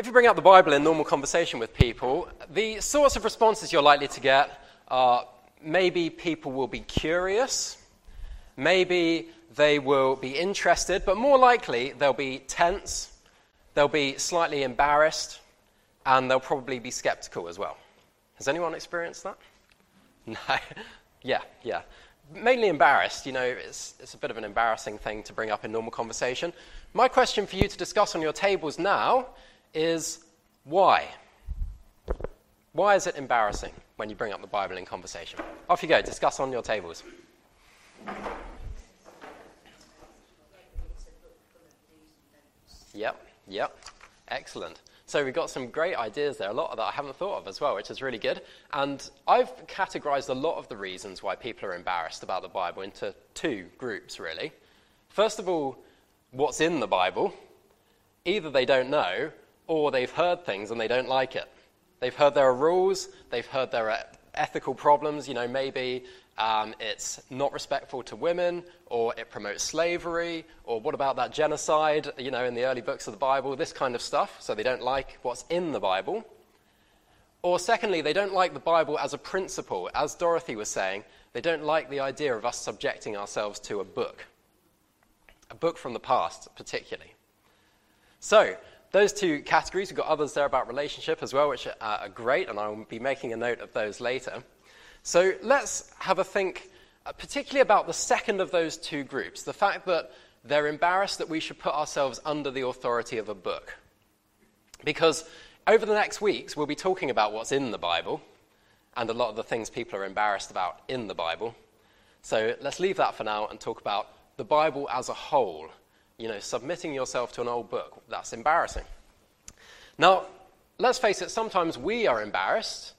If you bring up the Bible in normal conversation with people, the sorts of responses you're likely to get are maybe people will be curious, maybe they will be interested, but more likely they'll be tense, they'll be slightly embarrassed, and they'll probably be skeptical as well. Has anyone experienced that? No. yeah, yeah. Mainly embarrassed. You know, it's, it's a bit of an embarrassing thing to bring up in normal conversation. My question for you to discuss on your tables now is why? Why is it embarrassing when you bring up the Bible in conversation? Off you go, discuss on your tables. Yep, yep. Excellent. So we've got some great ideas there, a lot of that I haven't thought of as well, which is really good. And I've categorized a lot of the reasons why people are embarrassed about the Bible into two groups, really. First of all, what's in the Bible. Either they don't know, or they've heard things and they don't like it. They've heard there are rules, they've heard there are ethical problems, you know, maybe um, it's not respectful to women, or it promotes slavery, or what about that genocide, you know, in the early books of the Bible, this kind of stuff. So they don't like what's in the Bible. Or secondly, they don't like the Bible as a principle. As Dorothy was saying, they don't like the idea of us subjecting ourselves to a book, a book from the past, particularly. So, those two categories, we've got others there about relationship as well, which are great, and I'll be making a note of those later. So let's have a think, uh, particularly about the second of those two groups the fact that they're embarrassed that we should put ourselves under the authority of a book. Because over the next weeks, we'll be talking about what's in the Bible and a lot of the things people are embarrassed about in the Bible. So let's leave that for now and talk about the Bible as a whole. You know, submitting yourself to an old book, that's embarrassing. Now, let's face it, sometimes we are embarrassed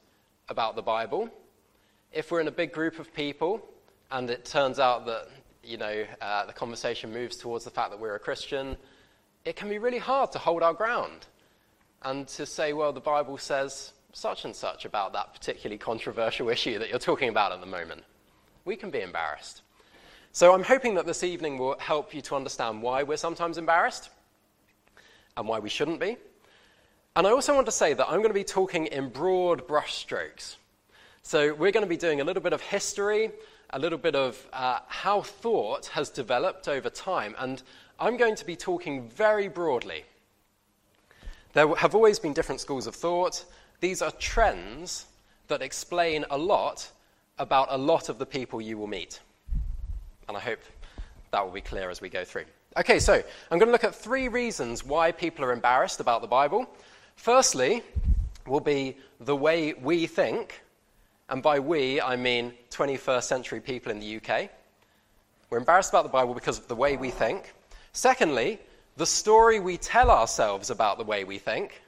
about the Bible if we're in a big group of people and it turns out that you know uh, the conversation moves towards the fact that we're a Christian, it can be really hard to hold our ground and to say, well, the Bible says such and such about that particularly controversial issue that you're talking about at the moment. We can be embarrassed. So I'm hoping that this evening will help you to understand why we're sometimes embarrassed and why we shouldn't be. And I also want to say that I'm going to be talking in broad brushstrokes. So, we're going to be doing a little bit of history, a little bit of uh, how thought has developed over time, and I'm going to be talking very broadly. There have always been different schools of thought. These are trends that explain a lot about a lot of the people you will meet. And I hope that will be clear as we go through. Okay, so I'm going to look at three reasons why people are embarrassed about the Bible. Firstly, will be the way we think. And by we, I mean 21st century people in the UK. We're embarrassed about the Bible because of the way we think. Secondly, the story we tell ourselves about the way we think.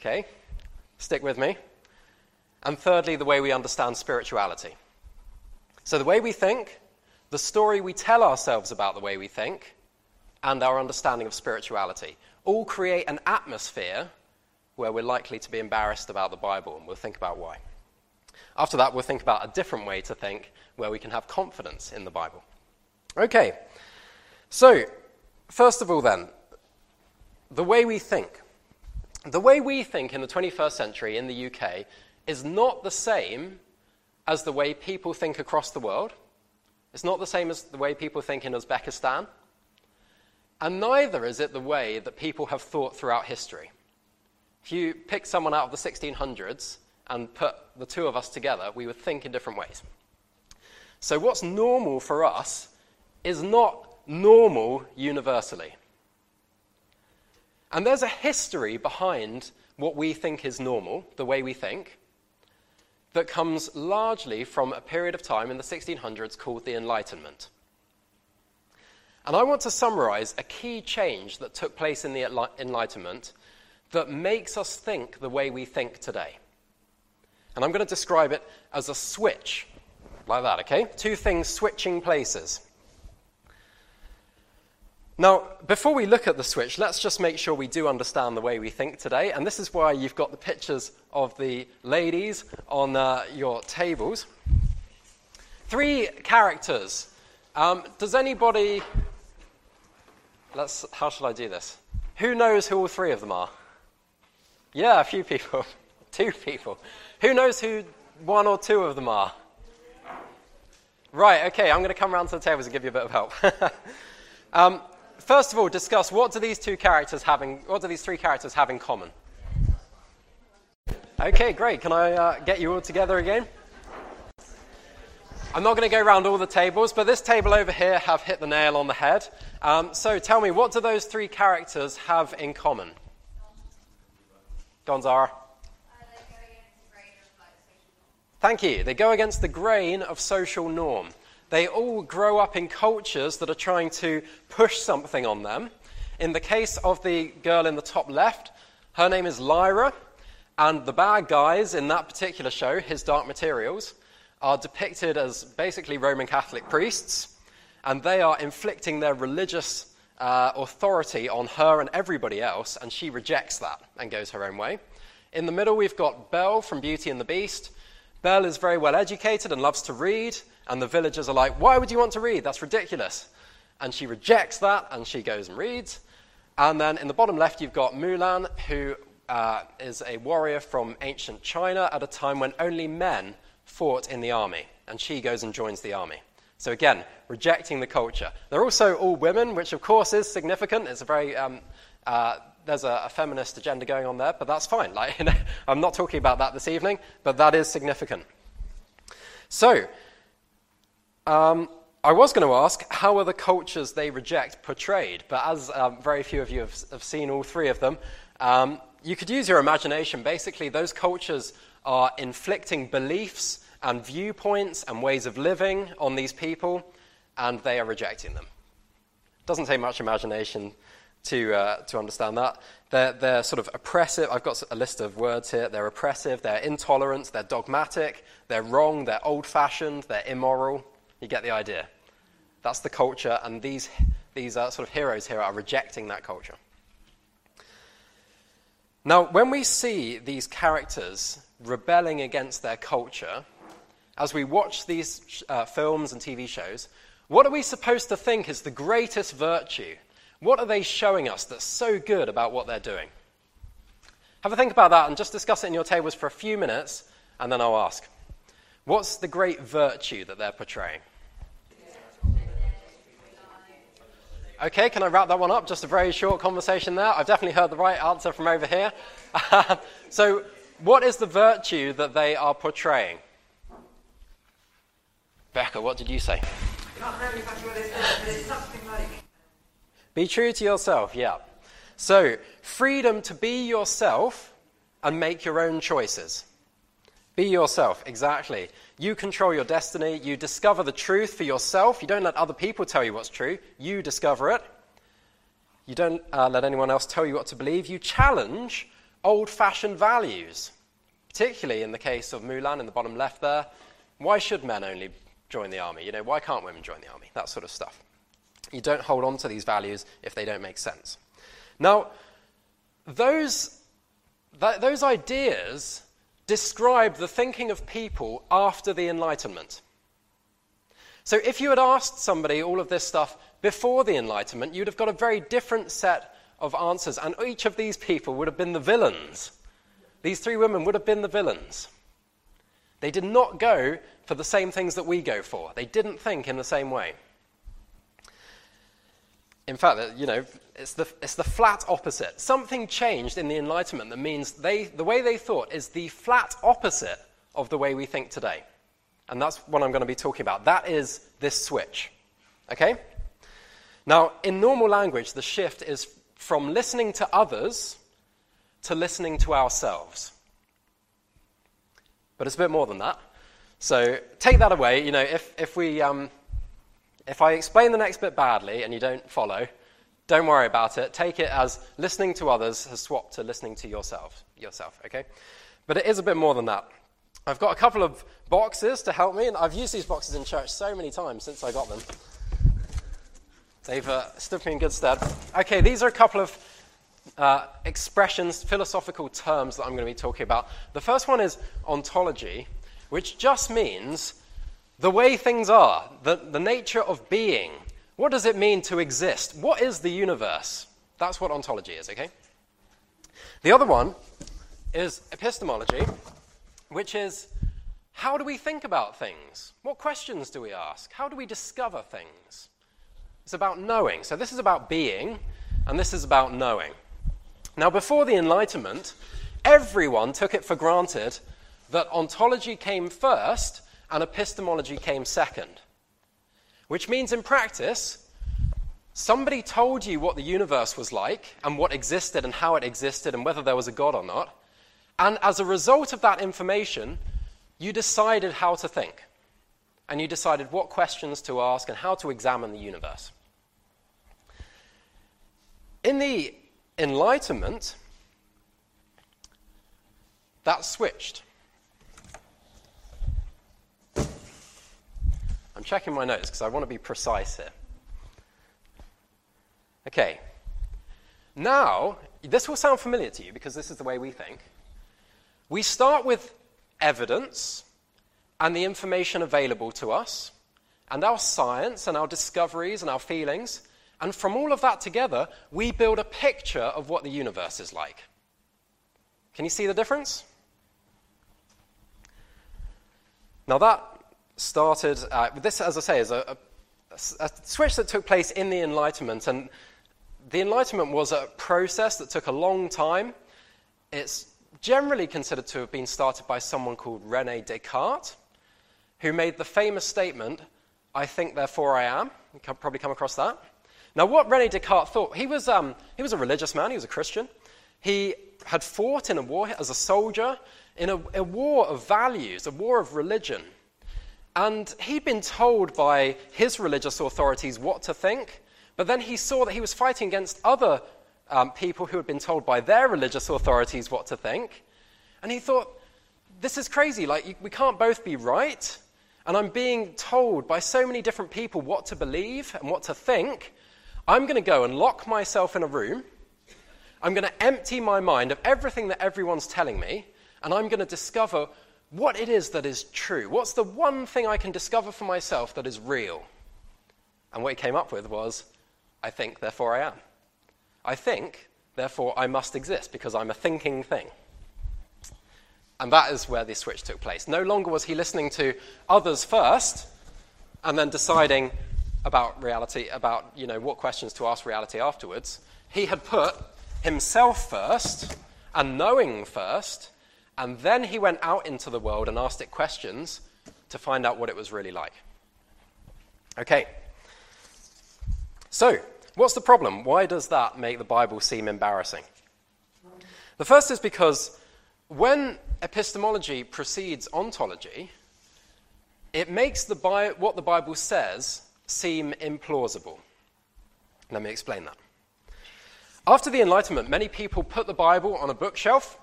Okay, stick with me. And thirdly, the way we understand spirituality. So, the way we think, the story we tell ourselves about the way we think, and our understanding of spirituality all create an atmosphere where we're likely to be embarrassed about the Bible, and we'll think about why. After that, we'll think about a different way to think where we can have confidence in the Bible. Okay, so first of all, then, the way we think. The way we think in the 21st century in the UK is not the same as the way people think across the world. It's not the same as the way people think in Uzbekistan. And neither is it the way that people have thought throughout history. If you pick someone out of the 1600s and put the two of us together, we would think in different ways. So, what's normal for us is not normal universally. And there's a history behind what we think is normal, the way we think, that comes largely from a period of time in the 1600s called the Enlightenment. And I want to summarize a key change that took place in the Enlightenment that makes us think the way we think today. And I'm going to describe it as a switch, like that, okay? Two things switching places. Now, before we look at the switch, let's just make sure we do understand the way we think today. And this is why you've got the pictures of the ladies on uh, your tables. Three characters. Um, does anybody. Let's, how shall I do this? Who knows who all three of them are? Yeah, a few people. two people. Who knows who one or two of them are? Right, okay, I'm going to come around to the tables and give you a bit of help. um, first of all, discuss what do these two characters have in, what do these three characters have in common? Okay, great. Can I uh, get you all together again? I'm not going to go around all the tables, but this table over here have hit the nail on the head. Um, so tell me, what do those three characters have in common? Gonzara. Thank you. They go against the grain of social norm. They all grow up in cultures that are trying to push something on them. In the case of the girl in the top left, her name is Lyra, and the bad guys in that particular show, His Dark Materials, are depicted as basically Roman Catholic priests, and they are inflicting their religious uh, authority on her and everybody else, and she rejects that and goes her own way. In the middle, we've got Belle from Beauty and the Beast. Belle is very well educated and loves to read, and the villagers are like, Why would you want to read? That's ridiculous. And she rejects that, and she goes and reads. And then in the bottom left, you've got Mulan, who uh, is a warrior from ancient China at a time when only men fought in the army, and she goes and joins the army. So again, rejecting the culture. They're also all women, which of course is significant. It's a very um, uh, there's a, a, feminist agenda going on there, but that's fine. Like, you know, I'm not talking about that this evening, but that is significant. So, um, I was going to ask, how are the cultures they reject portrayed? But as um, very few of you have, have, seen all three of them, um, you could use your imagination. Basically, those cultures are inflicting beliefs and viewpoints and ways of living on these people, and they are rejecting them. Doesn't take much imagination to, uh, to understand that. They're, they're sort of oppressive. I've got a list of words here. They're oppressive, they're intolerant, they're dogmatic, they're wrong, they're old fashioned, they're immoral. You get the idea. That's the culture, and these, these uh, sort of heroes here are rejecting that culture. Now, when we see these characters rebelling against their culture, as we watch these uh, films and TV shows, what are we supposed to think is the greatest virtue? What are they showing us that's so good about what they're doing? Have a think about that and just discuss it in your tables for a few minutes, and then I'll ask. What's the great virtue that they're portraying? Okay, can I wrap that one up? Just a very short conversation there. I've definitely heard the right answer from over here. so, what is the virtue that they are portraying? Becca, what did you say? Be true to yourself, yeah. So, freedom to be yourself and make your own choices. Be yourself, exactly. You control your destiny. You discover the truth for yourself. You don't let other people tell you what's true. You discover it. You don't uh, let anyone else tell you what to believe. You challenge old fashioned values, particularly in the case of Mulan in the bottom left there. Why should men only join the army? You know, why can't women join the army? That sort of stuff. You don't hold on to these values if they don't make sense. Now, those, th- those ideas describe the thinking of people after the Enlightenment. So, if you had asked somebody all of this stuff before the Enlightenment, you'd have got a very different set of answers, and each of these people would have been the villains. These three women would have been the villains. They did not go for the same things that we go for, they didn't think in the same way. In fact, you know, it's the, it's the flat opposite. Something changed in the Enlightenment that means they, the way they thought is the flat opposite of the way we think today. And that's what I'm going to be talking about. That is this switch. Okay? Now, in normal language, the shift is from listening to others to listening to ourselves. But it's a bit more than that. So take that away. You know, if, if we. Um, if I explain the next bit badly and you don't follow, don't worry about it. Take it as listening to others has swapped to listening to yourself, yourself, okay? But it is a bit more than that. I've got a couple of boxes to help me, and I've used these boxes in church so many times since I got them. They've uh, stood me in good stead. Okay, these are a couple of uh, expressions, philosophical terms that I'm going to be talking about. The first one is ontology, which just means the way things are, the, the nature of being. What does it mean to exist? What is the universe? That's what ontology is, okay? The other one is epistemology, which is how do we think about things? What questions do we ask? How do we discover things? It's about knowing. So this is about being, and this is about knowing. Now, before the Enlightenment, everyone took it for granted that ontology came first and epistemology came second. Which means, in practice, somebody told you what the universe was like and what existed and how it existed and whether there was a God or not. And as a result of that information, you decided how to think. And you decided what questions to ask and how to examine the universe. In the Enlightenment, that switched. I'm checking my notes because I want to be precise here. Okay. Now, this will sound familiar to you because this is the way we think. We start with evidence and the information available to us, and our science and our discoveries and our feelings, and from all of that together, we build a picture of what the universe is like. Can you see the difference? Now, that started, uh, this, as I say, is a, a, a switch that took place in the Enlightenment. And the Enlightenment was a process that took a long time. It's generally considered to have been started by someone called Rene Descartes, who made the famous statement, I think, therefore I am. You can probably come across that. Now, what Rene Descartes thought, he was, um, he was a religious man, he was a Christian. He had fought in a war as a soldier, in a, a war of values, a war of religion. And he'd been told by his religious authorities what to think, but then he saw that he was fighting against other um, people who had been told by their religious authorities what to think. And he thought, this is crazy. Like, we can't both be right. And I'm being told by so many different people what to believe and what to think. I'm going to go and lock myself in a room. I'm going to empty my mind of everything that everyone's telling me. And I'm going to discover what it is that is true. What's the one thing I can discover for myself that is real? And what he came up with was, I think, therefore I am. I think, therefore I must exist because I'm a thinking thing. And that is where the switch took place. No longer was he listening to others first and then deciding about reality, about you know, what questions to ask reality afterwards. He had put himself first and knowing first and then he went out into the world and asked it questions to find out what it was really like. Okay. So, what's the problem? Why does that make the Bible seem embarrassing? The first is because when epistemology precedes ontology, it makes the Bi- what the Bible says seem implausible. Let me explain that. After the Enlightenment, many people put the Bible on a bookshelf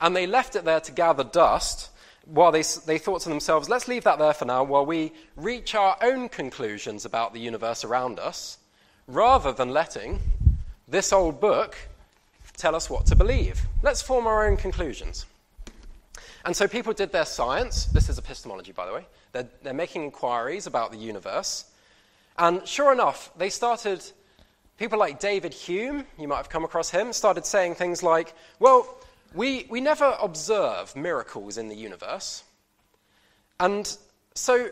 and they left it there to gather dust while they, they thought to themselves, let's leave that there for now while we reach our own conclusions about the universe around us, rather than letting this old book tell us what to believe. Let's form our own conclusions. And so people did their science. This is epistemology, by the way. They're, they're making inquiries about the universe. And sure enough, they started, people like David Hume, you might have come across him, started saying things like, well, we, we never observe miracles in the universe. And so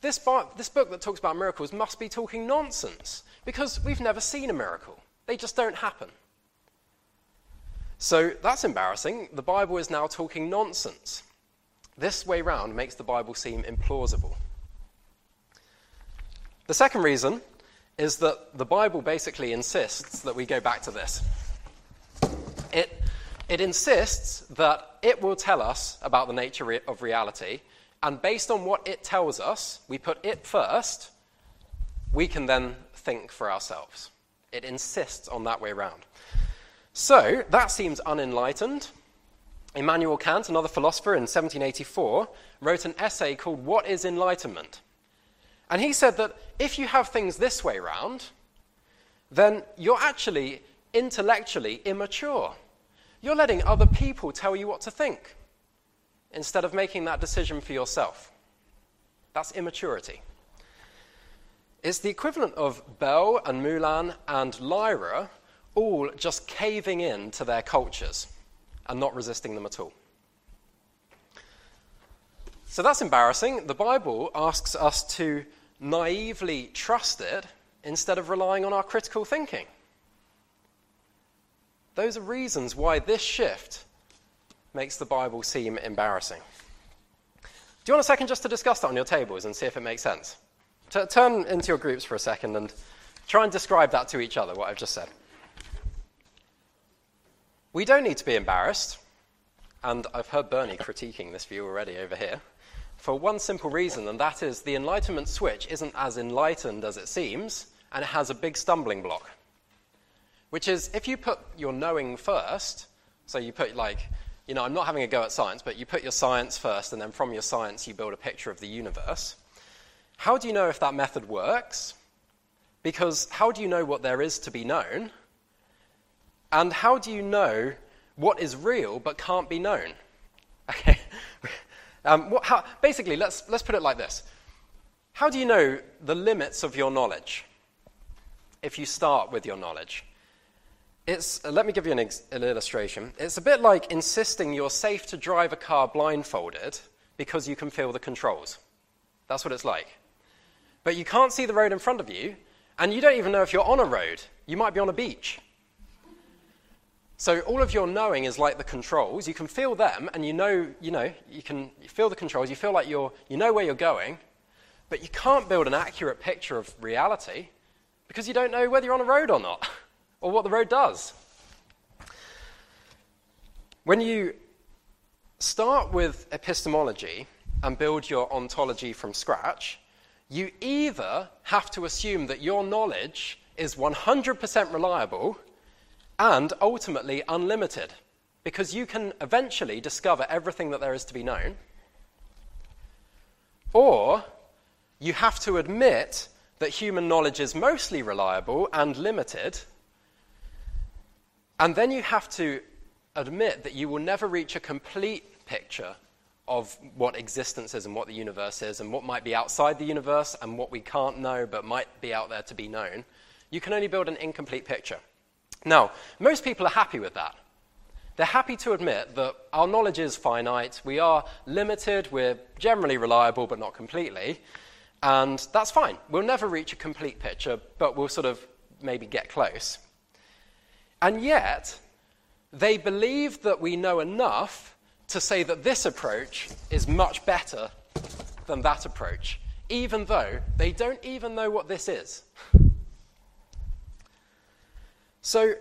this, bar, this book that talks about miracles must be talking nonsense because we've never seen a miracle. They just don't happen. So that's embarrassing. The Bible is now talking nonsense. This way round makes the Bible seem implausible. The second reason is that the Bible basically insists that we go back to this. It it insists that it will tell us about the nature of reality, and based on what it tells us, we put it first, we can then think for ourselves. It insists on that way round. So, that seems unenlightened. Immanuel Kant, another philosopher in 1784, wrote an essay called What is Enlightenment? And he said that if you have things this way round, then you're actually intellectually immature. You're letting other people tell you what to think instead of making that decision for yourself. That's immaturity. It's the equivalent of Belle and Mulan and Lyra all just caving in to their cultures and not resisting them at all. So that's embarrassing. The Bible asks us to naively trust it instead of relying on our critical thinking. Those are reasons why this shift makes the Bible seem embarrassing. Do you want a second just to discuss that on your tables and see if it makes sense? T- turn into your groups for a second and try and describe that to each other, what I've just said. We don't need to be embarrassed, and I've heard Bernie critiquing this view already over here, for one simple reason, and that is the enlightenment switch isn't as enlightened as it seems, and it has a big stumbling block. Which is, if you put your knowing first, so you put like, you know, I'm not having a go at science, but you put your science first, and then from your science you build a picture of the universe. How do you know if that method works? Because how do you know what there is to be known? And how do you know what is real but can't be known? Okay. Um, what, how, basically, let's, let's put it like this How do you know the limits of your knowledge if you start with your knowledge? It's, uh, let me give you an, ex- an illustration. It's a bit like insisting you're safe to drive a car blindfolded because you can feel the controls. That's what it's like. But you can't see the road in front of you, and you don't even know if you're on a road. You might be on a beach. So all of your knowing is like the controls. You can feel them, and you know, you know, you can feel the controls. You feel like you're, you know where you're going, but you can't build an accurate picture of reality because you don't know whether you're on a road or not, or what the road does. When you start with epistemology and build your ontology from scratch, you either have to assume that your knowledge is 100% reliable and ultimately unlimited, because you can eventually discover everything that there is to be known. Or you have to admit that human knowledge is mostly reliable and limited, and then you have to admit that you will never reach a complete picture of what existence is and what the universe is and what might be outside the universe and what we can't know but might be out there to be known. You can only build an incomplete picture. Now, most people are happy with that. They're happy to admit that our knowledge is finite, we are limited, we're generally reliable, but not completely, and that's fine. We'll never reach a complete picture, but we'll sort of maybe get close. And yet, they believe that we know enough to say that this approach is much better than that approach, even though they don't even know what this is. So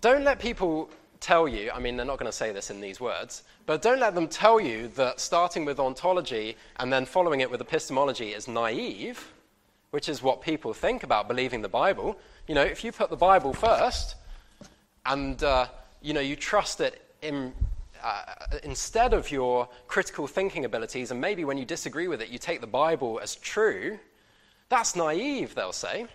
don't let people tell you, I mean, they're not going to say this in these words, but don't let them tell you that starting with ontology and then following it with epistemology is naive, which is what people think about believing the Bible. You know, if you put the Bible first and, uh, you know, you trust it in, uh, instead of your critical thinking abilities, and maybe when you disagree with it, you take the Bible as true, that's naive, they'll say.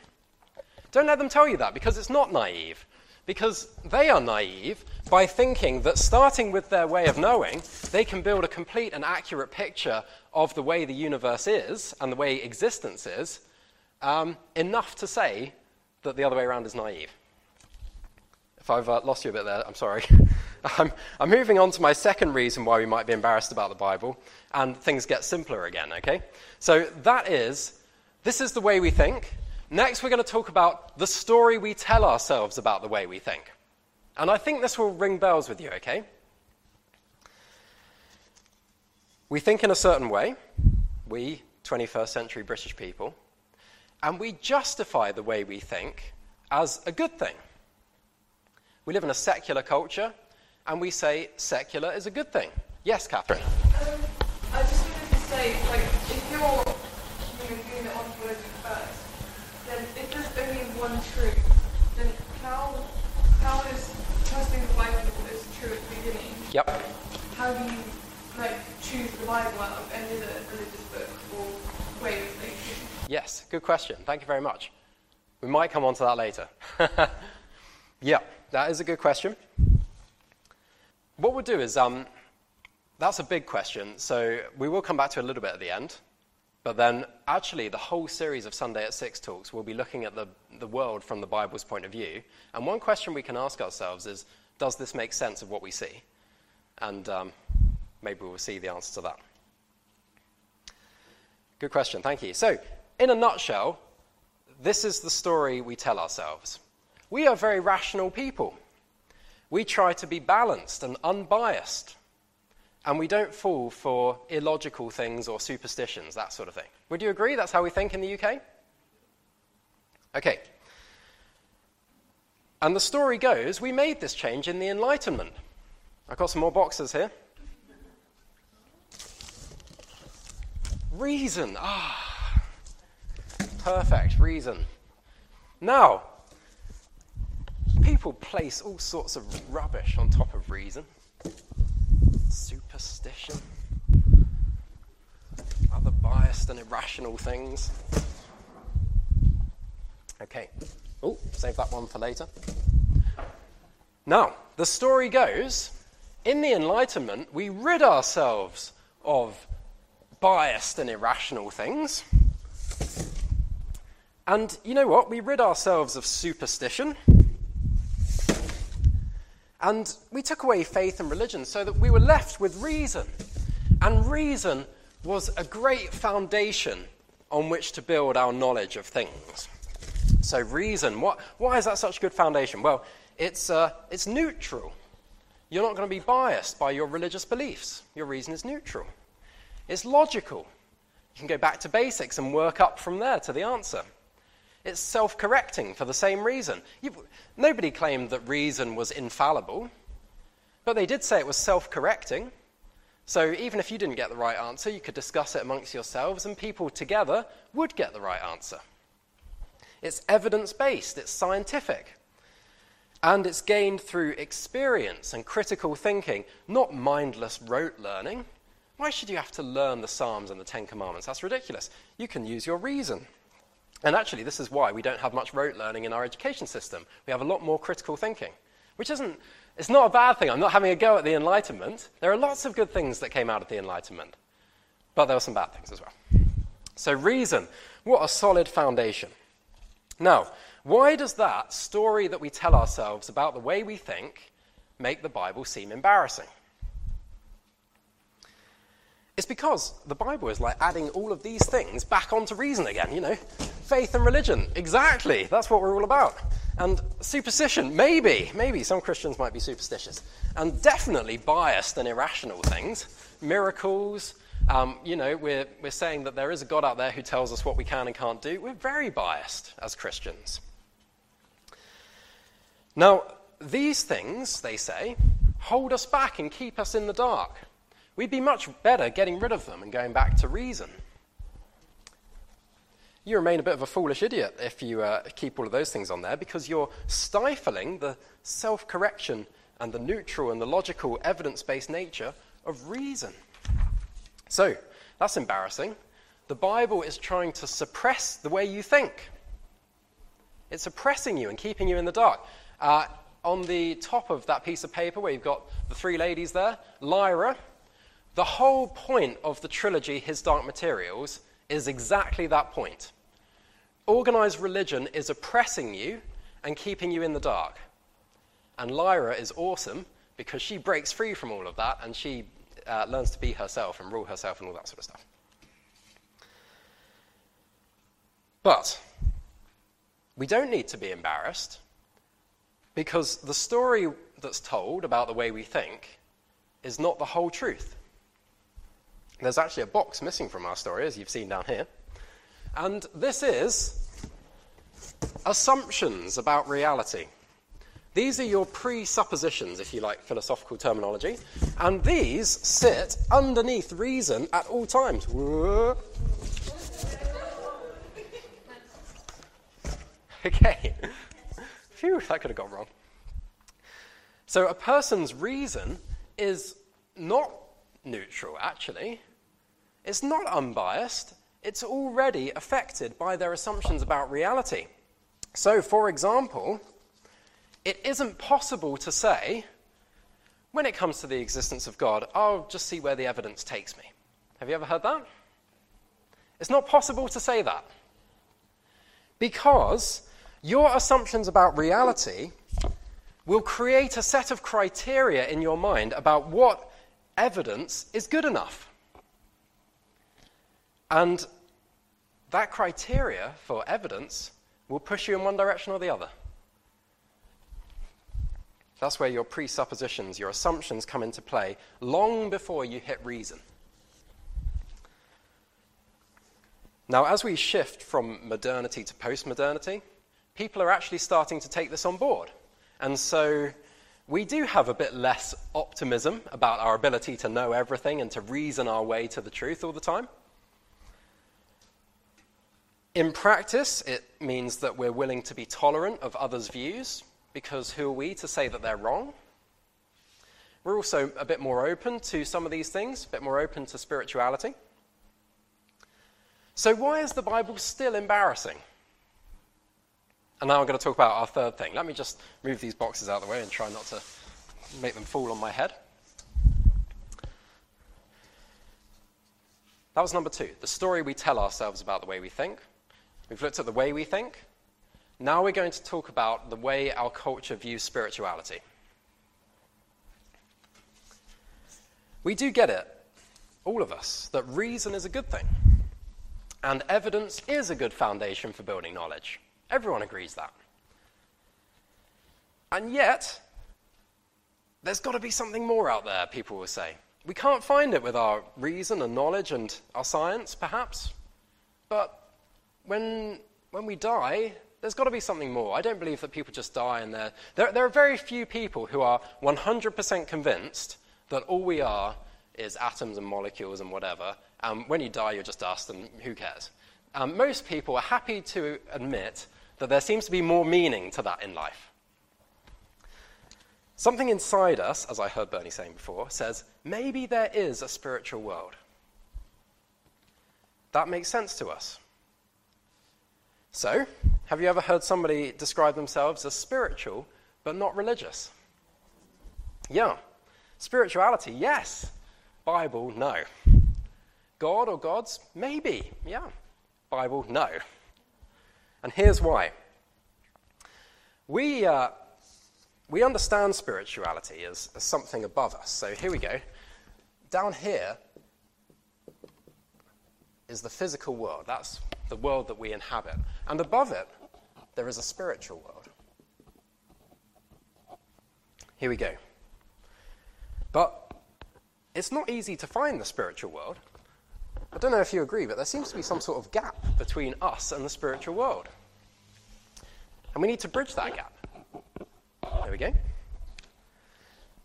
Don't let them tell you that because it's not naive. Because they are naive by thinking that starting with their way of knowing, they can build a complete and accurate picture of the way the universe is and the way existence is, um, enough to say that the other way around is naive. If I've uh, lost you a bit there, I'm sorry. I'm, I'm moving on to my second reason why we might be embarrassed about the Bible, and things get simpler again, okay? So that is this is the way we think, Next, we're going to talk about the story we tell ourselves about the way we think. And I think this will ring bells with you, okay? We think in a certain way, we 21st century British people, and we justify the way we think as a good thing. We live in a secular culture, and we say secular is a good thing. Yes, Catherine? Um, I just wanted to say, like, if you're you know, doing the ontology first, then if there's only one truth, then how how is trusting the Bible as true at the beginning? Yep. How do you like choose the Bible out of any other religious book or way of thinking? Yes, good question. Thank you very much. We might come on to that later. yeah, that is a good question. What we'll do is, um, that's a big question, so we will come back to a little bit at the end. But then, actually, the whole series of Sunday at Six talks will be looking at the, the world from the Bible's point of view. And one question we can ask ourselves is Does this make sense of what we see? And um, maybe we'll see the answer to that. Good question, thank you. So, in a nutshell, this is the story we tell ourselves. We are very rational people. We try to be balanced and unbiased, and we don't fall for illogical things or superstitions, that sort of thing. Would you agree that's how we think in the UK? Okay. And the story goes we made this change in the Enlightenment. I've got some more boxes here. Reason. Ah. Perfect. Reason. Now, people place all sorts of rubbish on top of reason. Superstition. Other biased and irrational things. Okay. Oh, save that one for later. Now, the story goes in the Enlightenment, we rid ourselves of biased and irrational things. And you know what? We rid ourselves of superstition. And we took away faith and religion so that we were left with reason. And reason was a great foundation on which to build our knowledge of things. So, reason, what, why is that such a good foundation? Well, it's, uh, it's neutral. You're not going to be biased by your religious beliefs. Your reason is neutral. It's logical. You can go back to basics and work up from there to the answer. It's self correcting for the same reason. You, nobody claimed that reason was infallible, but they did say it was self correcting. So even if you didn't get the right answer, you could discuss it amongst yourselves, and people together would get the right answer. It's evidence based, it's scientific. And it's gained through experience and critical thinking, not mindless rote learning. Why should you have to learn the Psalms and the Ten Commandments? That's ridiculous. You can use your reason. And actually, this is why we don't have much rote learning in our education system. We have a lot more critical thinking, which isn't, it's not a bad thing. I'm not having a go at the Enlightenment. There are lots of good things that came out of the Enlightenment, but there were some bad things as well. So, reason, what a solid foundation. Now, why does that story that we tell ourselves about the way we think make the Bible seem embarrassing? It's because the Bible is like adding all of these things back onto reason again, you know. Faith and religion, exactly. That's what we're all about. And superstition, maybe, maybe some Christians might be superstitious. And definitely biased and irrational things. Miracles, um, you know, we're, we're saying that there is a God out there who tells us what we can and can't do. We're very biased as Christians. Now, these things, they say, hold us back and keep us in the dark. We'd be much better getting rid of them and going back to reason. You remain a bit of a foolish idiot if you uh, keep all of those things on there because you're stifling the self correction and the neutral and the logical evidence based nature of reason. So, that's embarrassing. The Bible is trying to suppress the way you think, it's suppressing you and keeping you in the dark. Uh, on the top of that piece of paper where you've got the three ladies there, Lyra, the whole point of the trilogy, His Dark Materials, is exactly that point. Organized religion is oppressing you and keeping you in the dark. And Lyra is awesome because she breaks free from all of that and she uh, learns to be herself and rule herself and all that sort of stuff. But we don't need to be embarrassed because the story that's told about the way we think is not the whole truth. There's actually a box missing from our story, as you've seen down here. And this is assumptions about reality. These are your presuppositions, if you like philosophical terminology, and these sit underneath reason at all times. Okay. Phew, that could have gone wrong. So a person's reason is not neutral, actually. It's not unbiased. It's already affected by their assumptions about reality. So, for example, it isn't possible to say, when it comes to the existence of God, I'll just see where the evidence takes me. Have you ever heard that? It's not possible to say that. Because your assumptions about reality will create a set of criteria in your mind about what evidence is good enough. And that criteria for evidence will push you in one direction or the other. That's where your presuppositions, your assumptions come into play long before you hit reason. Now, as we shift from modernity to postmodernity, people are actually starting to take this on board. And so we do have a bit less optimism about our ability to know everything and to reason our way to the truth all the time. In practice, it means that we're willing to be tolerant of others' views because who are we to say that they're wrong? We're also a bit more open to some of these things, a bit more open to spirituality. So, why is the Bible still embarrassing? And now I'm going to talk about our third thing. Let me just move these boxes out of the way and try not to make them fall on my head. That was number two the story we tell ourselves about the way we think. We've looked at the way we think. Now we're going to talk about the way our culture views spirituality. We do get it, all of us, that reason is a good thing. And evidence is a good foundation for building knowledge. Everyone agrees that. And yet, there's got to be something more out there, people will say. We can't find it with our reason and knowledge and our science, perhaps. But when, when we die, there's got to be something more. I don't believe that people just die and they're. There, there are very few people who are 100% convinced that all we are is atoms and molecules and whatever. Um, when you die, you're just dust, and who cares? Um, most people are happy to admit that there seems to be more meaning to that in life. Something inside us, as I heard Bernie saying before, says maybe there is a spiritual world. That makes sense to us. So, have you ever heard somebody describe themselves as spiritual but not religious? Yeah. Spirituality, yes. Bible, no. God or gods, maybe. Yeah. Bible, no. And here's why. We, uh, we understand spirituality as, as something above us. So here we go. Down here is the physical world. That's the world that we inhabit. And above it, there is a spiritual world. Here we go. But it's not easy to find the spiritual world. I don't know if you agree, but there seems to be some sort of gap between us and the spiritual world. And we need to bridge that gap. There we go.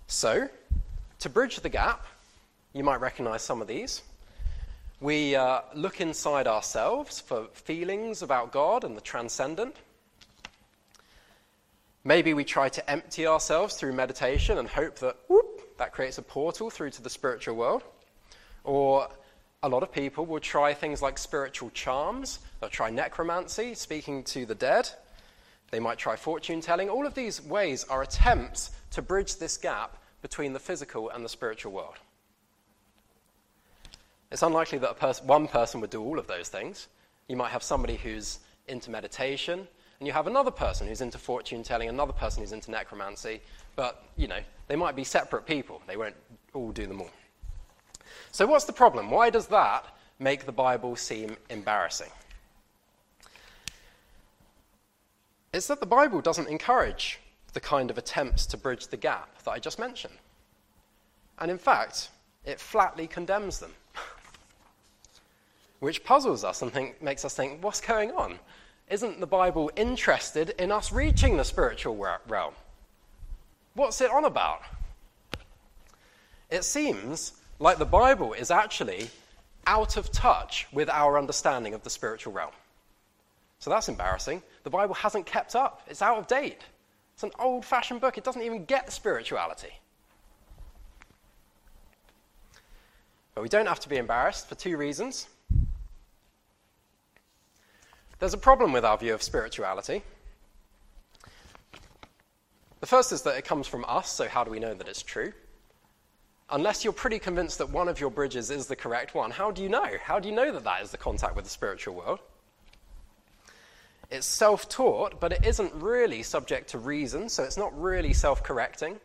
So, to bridge the gap, you might recognize some of these. We uh, look inside ourselves for feelings about God and the transcendent. Maybe we try to empty ourselves through meditation and hope that whoop, that creates a portal through to the spiritual world. Or a lot of people will try things like spiritual charms. They'll try necromancy, speaking to the dead. They might try fortune telling. All of these ways are attempts to bridge this gap between the physical and the spiritual world. It's unlikely that pers- one person would do all of those things. You might have somebody who's into meditation, and you have another person who's into fortune telling, another person who's into necromancy, but, you know, they might be separate people. They won't all do them all. So, what's the problem? Why does that make the Bible seem embarrassing? It's that the Bible doesn't encourage the kind of attempts to bridge the gap that I just mentioned. And in fact, it flatly condemns them which puzzles us and think, makes us think, what's going on? Isn't the Bible interested in us reaching the spiritual realm? What's it on about? It seems like the Bible is actually out of touch with our understanding of the spiritual realm. So that's embarrassing. The Bible hasn't kept up, it's out of date. It's an old fashioned book, it doesn't even get spirituality. But we don't have to be embarrassed for two reasons. There's a problem with our view of spirituality. The first is that it comes from us, so how do we know that it's true? Unless you're pretty convinced that one of your bridges is the correct one, how do you know? How do you know that that is the contact with the spiritual world? It's self taught, but it isn't really subject to reason, so it's not really self correcting.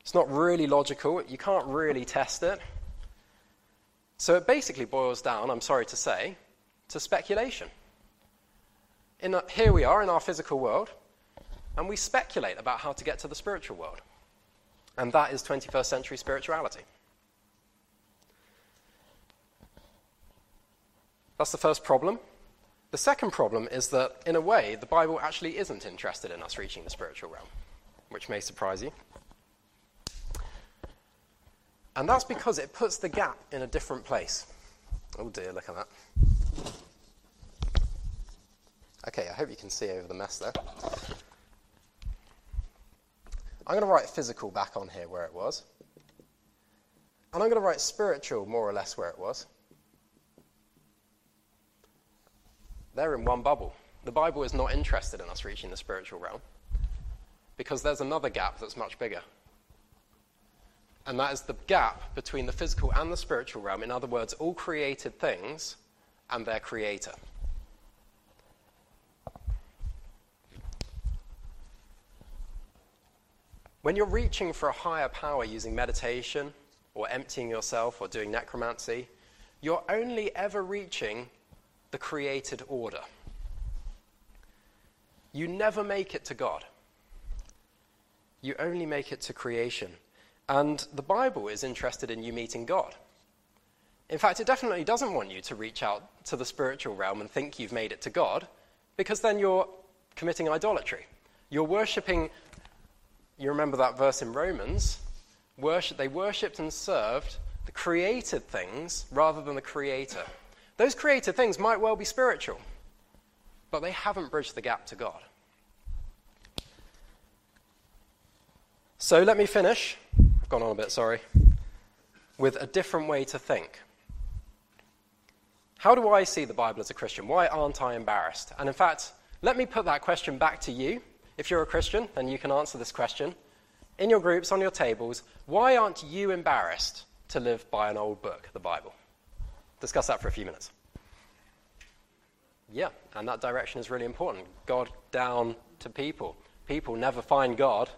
It's not really logical. You can't really test it. So it basically boils down, I'm sorry to say, to speculation. A, here we are in our physical world, and we speculate about how to get to the spiritual world. And that is 21st century spirituality. That's the first problem. The second problem is that, in a way, the Bible actually isn't interested in us reaching the spiritual realm, which may surprise you. And that's because it puts the gap in a different place. Oh dear, look at that. Okay, I hope you can see over the mess there. I'm going to write physical back on here where it was. And I'm going to write spiritual more or less where it was. They're in one bubble. The Bible is not interested in us reaching the spiritual realm because there's another gap that's much bigger. And that is the gap between the physical and the spiritual realm. In other words, all created things and their creator. When you're reaching for a higher power using meditation or emptying yourself or doing necromancy, you're only ever reaching the created order. You never make it to God. You only make it to creation. And the Bible is interested in you meeting God. In fact, it definitely doesn't want you to reach out to the spiritual realm and think you've made it to God, because then you're committing idolatry. You're worshipping, you remember that verse in Romans, worship, they worshipped and served the created things rather than the creator. Those created things might well be spiritual, but they haven't bridged the gap to God. So let me finish. I've gone on a bit, sorry. With a different way to think. How do I see the Bible as a Christian? Why aren't I embarrassed? And in fact, let me put that question back to you. If you're a Christian, then you can answer this question. In your groups, on your tables, why aren't you embarrassed to live by an old book, the Bible? discuss that for a few minutes. Yeah, and that direction is really important. God down to people. People never find God,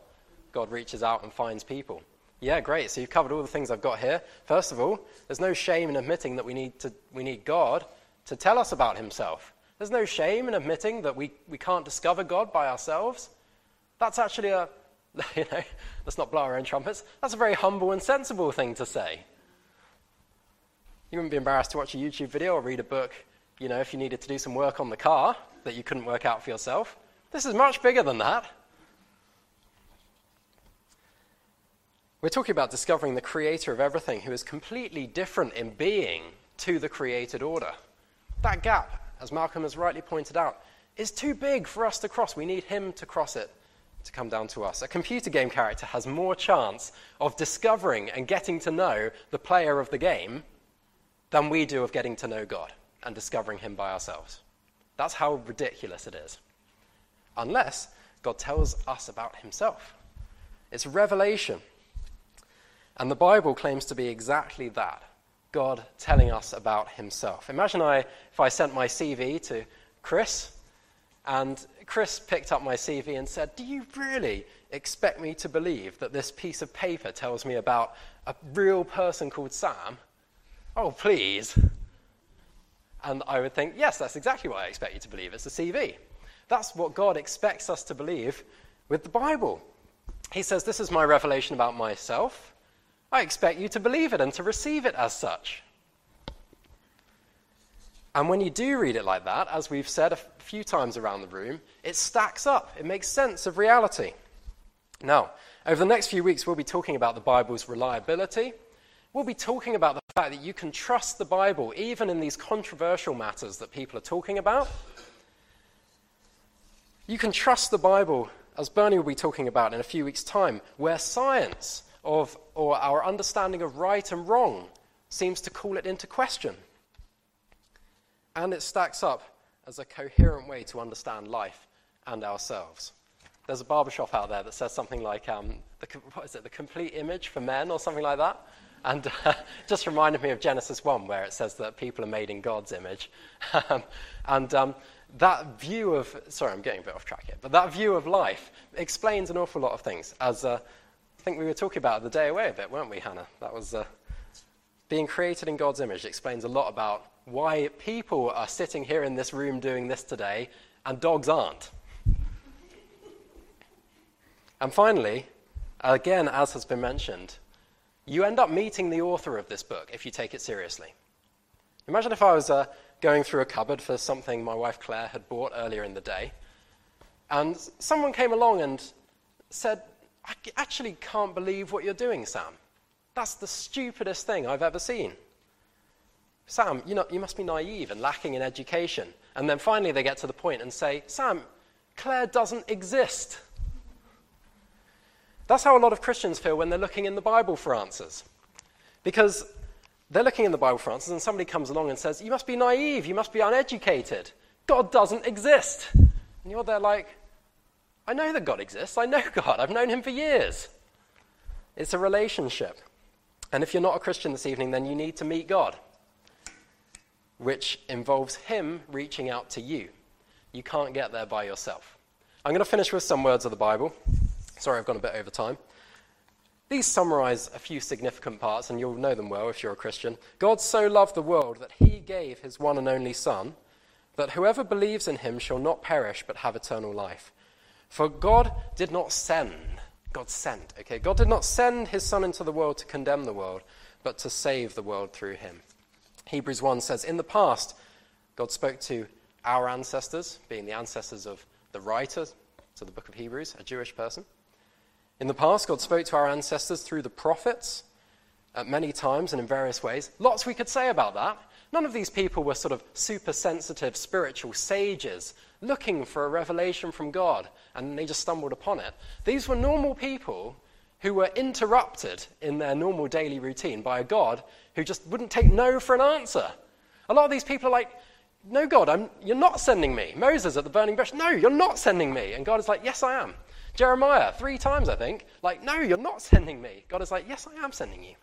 God reaches out and finds people. Yeah, great. So you've covered all the things I've got here. First of all, there's no shame in admitting that we need, to, we need God to tell us about himself. There's no shame in admitting that we, we can't discover God by ourselves. That's actually a, you know, let's not blow our own trumpets. That's a very humble and sensible thing to say. You wouldn't be embarrassed to watch a YouTube video or read a book, you know, if you needed to do some work on the car that you couldn't work out for yourself. This is much bigger than that. We're talking about discovering the creator of everything who is completely different in being to the created order. That gap, as Malcolm has rightly pointed out, is too big for us to cross. We need him to cross it to come down to us. A computer game character has more chance of discovering and getting to know the player of the game than we do of getting to know God and discovering Him by ourselves. That's how ridiculous it is. Unless God tells us about Himself. It's revelation. And the Bible claims to be exactly that God telling us about Himself. Imagine I, if I sent my CV to Chris, and Chris picked up my CV and said, Do you really expect me to believe that this piece of paper tells me about a real person called Sam? Oh, please. And I would think, yes, that's exactly what I expect you to believe. It's a CV. That's what God expects us to believe with the Bible. He says, This is my revelation about myself. I expect you to believe it and to receive it as such. And when you do read it like that, as we've said a few times around the room, it stacks up. It makes sense of reality. Now, over the next few weeks, we'll be talking about the Bible's reliability We'll be talking about the fact that you can trust the Bible even in these controversial matters that people are talking about. You can trust the Bible, as Bernie will be talking about in a few weeks' time, where science of, or our understanding of right and wrong seems to call it into question. And it stacks up as a coherent way to understand life and ourselves. There's a barbershop out there that says something like, um, the, what is it, the complete image for men or something like that. And uh, just reminded me of Genesis 1, where it says that people are made in God's image. And um, that view of, sorry, I'm getting a bit off track here, but that view of life explains an awful lot of things. As uh, I think we were talking about the day away a bit, weren't we, Hannah? That was uh, being created in God's image explains a lot about why people are sitting here in this room doing this today and dogs aren't. And finally, again, as has been mentioned, you end up meeting the author of this book if you take it seriously. Imagine if I was uh, going through a cupboard for something my wife Claire had bought earlier in the day, and someone came along and said, I actually can't believe what you're doing, Sam. That's the stupidest thing I've ever seen. Sam, you, know, you must be naive and lacking in education. And then finally they get to the point and say, Sam, Claire doesn't exist. That's how a lot of Christians feel when they're looking in the Bible for answers. Because they're looking in the Bible for answers, and somebody comes along and says, You must be naive, you must be uneducated. God doesn't exist. And you're there like, I know that God exists. I know God. I've known him for years. It's a relationship. And if you're not a Christian this evening, then you need to meet God, which involves him reaching out to you. You can't get there by yourself. I'm going to finish with some words of the Bible. Sorry, I've gone a bit over time. These summarize a few significant parts, and you'll know them well if you're a Christian. God so loved the world that he gave his one and only Son, that whoever believes in him shall not perish but have eternal life. For God did not send, God sent, okay? God did not send his Son into the world to condemn the world, but to save the world through him. Hebrews 1 says, In the past, God spoke to our ancestors, being the ancestors of the writer to the book of Hebrews, a Jewish person. In the past, God spoke to our ancestors through the prophets at many times and in various ways. Lots we could say about that. None of these people were sort of super sensitive spiritual sages looking for a revelation from God and they just stumbled upon it. These were normal people who were interrupted in their normal daily routine by a God who just wouldn't take no for an answer. A lot of these people are like, No, God, I'm, you're not sending me. Moses at the burning bush, No, you're not sending me. And God is like, Yes, I am. Jeremiah, three times, I think, like, no, you're not sending me. God is like, yes, I am sending you.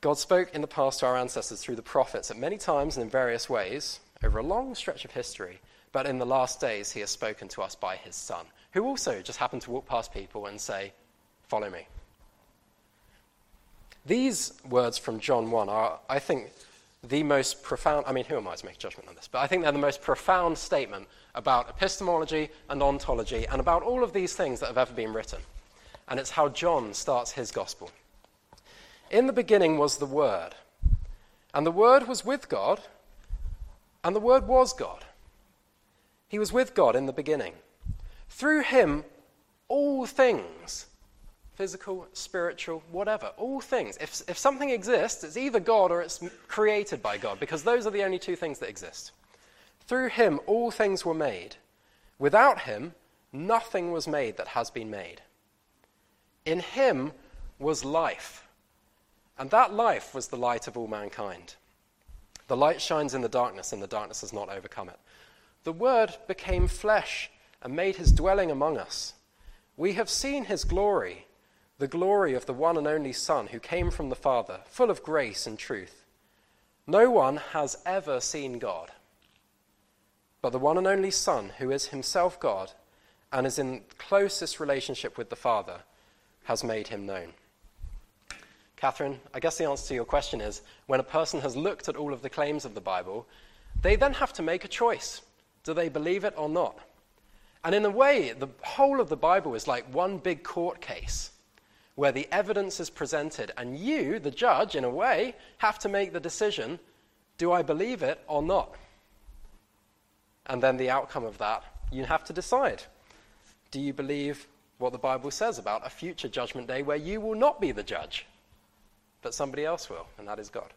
God spoke in the past to our ancestors through the prophets at many times and in various ways over a long stretch of history, but in the last days he has spoken to us by his Son, who also just happened to walk past people and say, Follow me. These words from John 1 are, I think, the most profound. I mean, who am I to make a judgment on this? But I think they're the most profound statement about epistemology and ontology and about all of these things that have ever been written. And it's how John starts his gospel. In the beginning was the Word, and the Word was with God, and the Word was God. He was with God in the beginning. Through him, all things physical, spiritual, whatever, all things. If, if something exists, it's either God or it's created by God, because those are the only two things that exist. Through him, all things were made. Without him, nothing was made that has been made. In him was life, and that life was the light of all mankind. The light shines in the darkness, and the darkness has not overcome it. The Word became flesh and made his dwelling among us. We have seen his glory, the glory of the one and only Son who came from the Father, full of grace and truth. No one has ever seen God but the one and only Son, who is himself God and is in closest relationship with the Father, has made him known. Catherine, I guess the answer to your question is when a person has looked at all of the claims of the Bible, they then have to make a choice. Do they believe it or not? And in a way, the whole of the Bible is like one big court case where the evidence is presented, and you, the judge, in a way, have to make the decision do I believe it or not? And then the outcome of that, you have to decide. Do you believe what the Bible says about a future judgment day where you will not be the judge, but somebody else will, and that is God?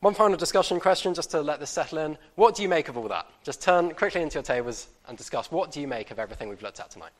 One final discussion question just to let this settle in. What do you make of all that? Just turn quickly into your tables and discuss what do you make of everything we've looked at tonight?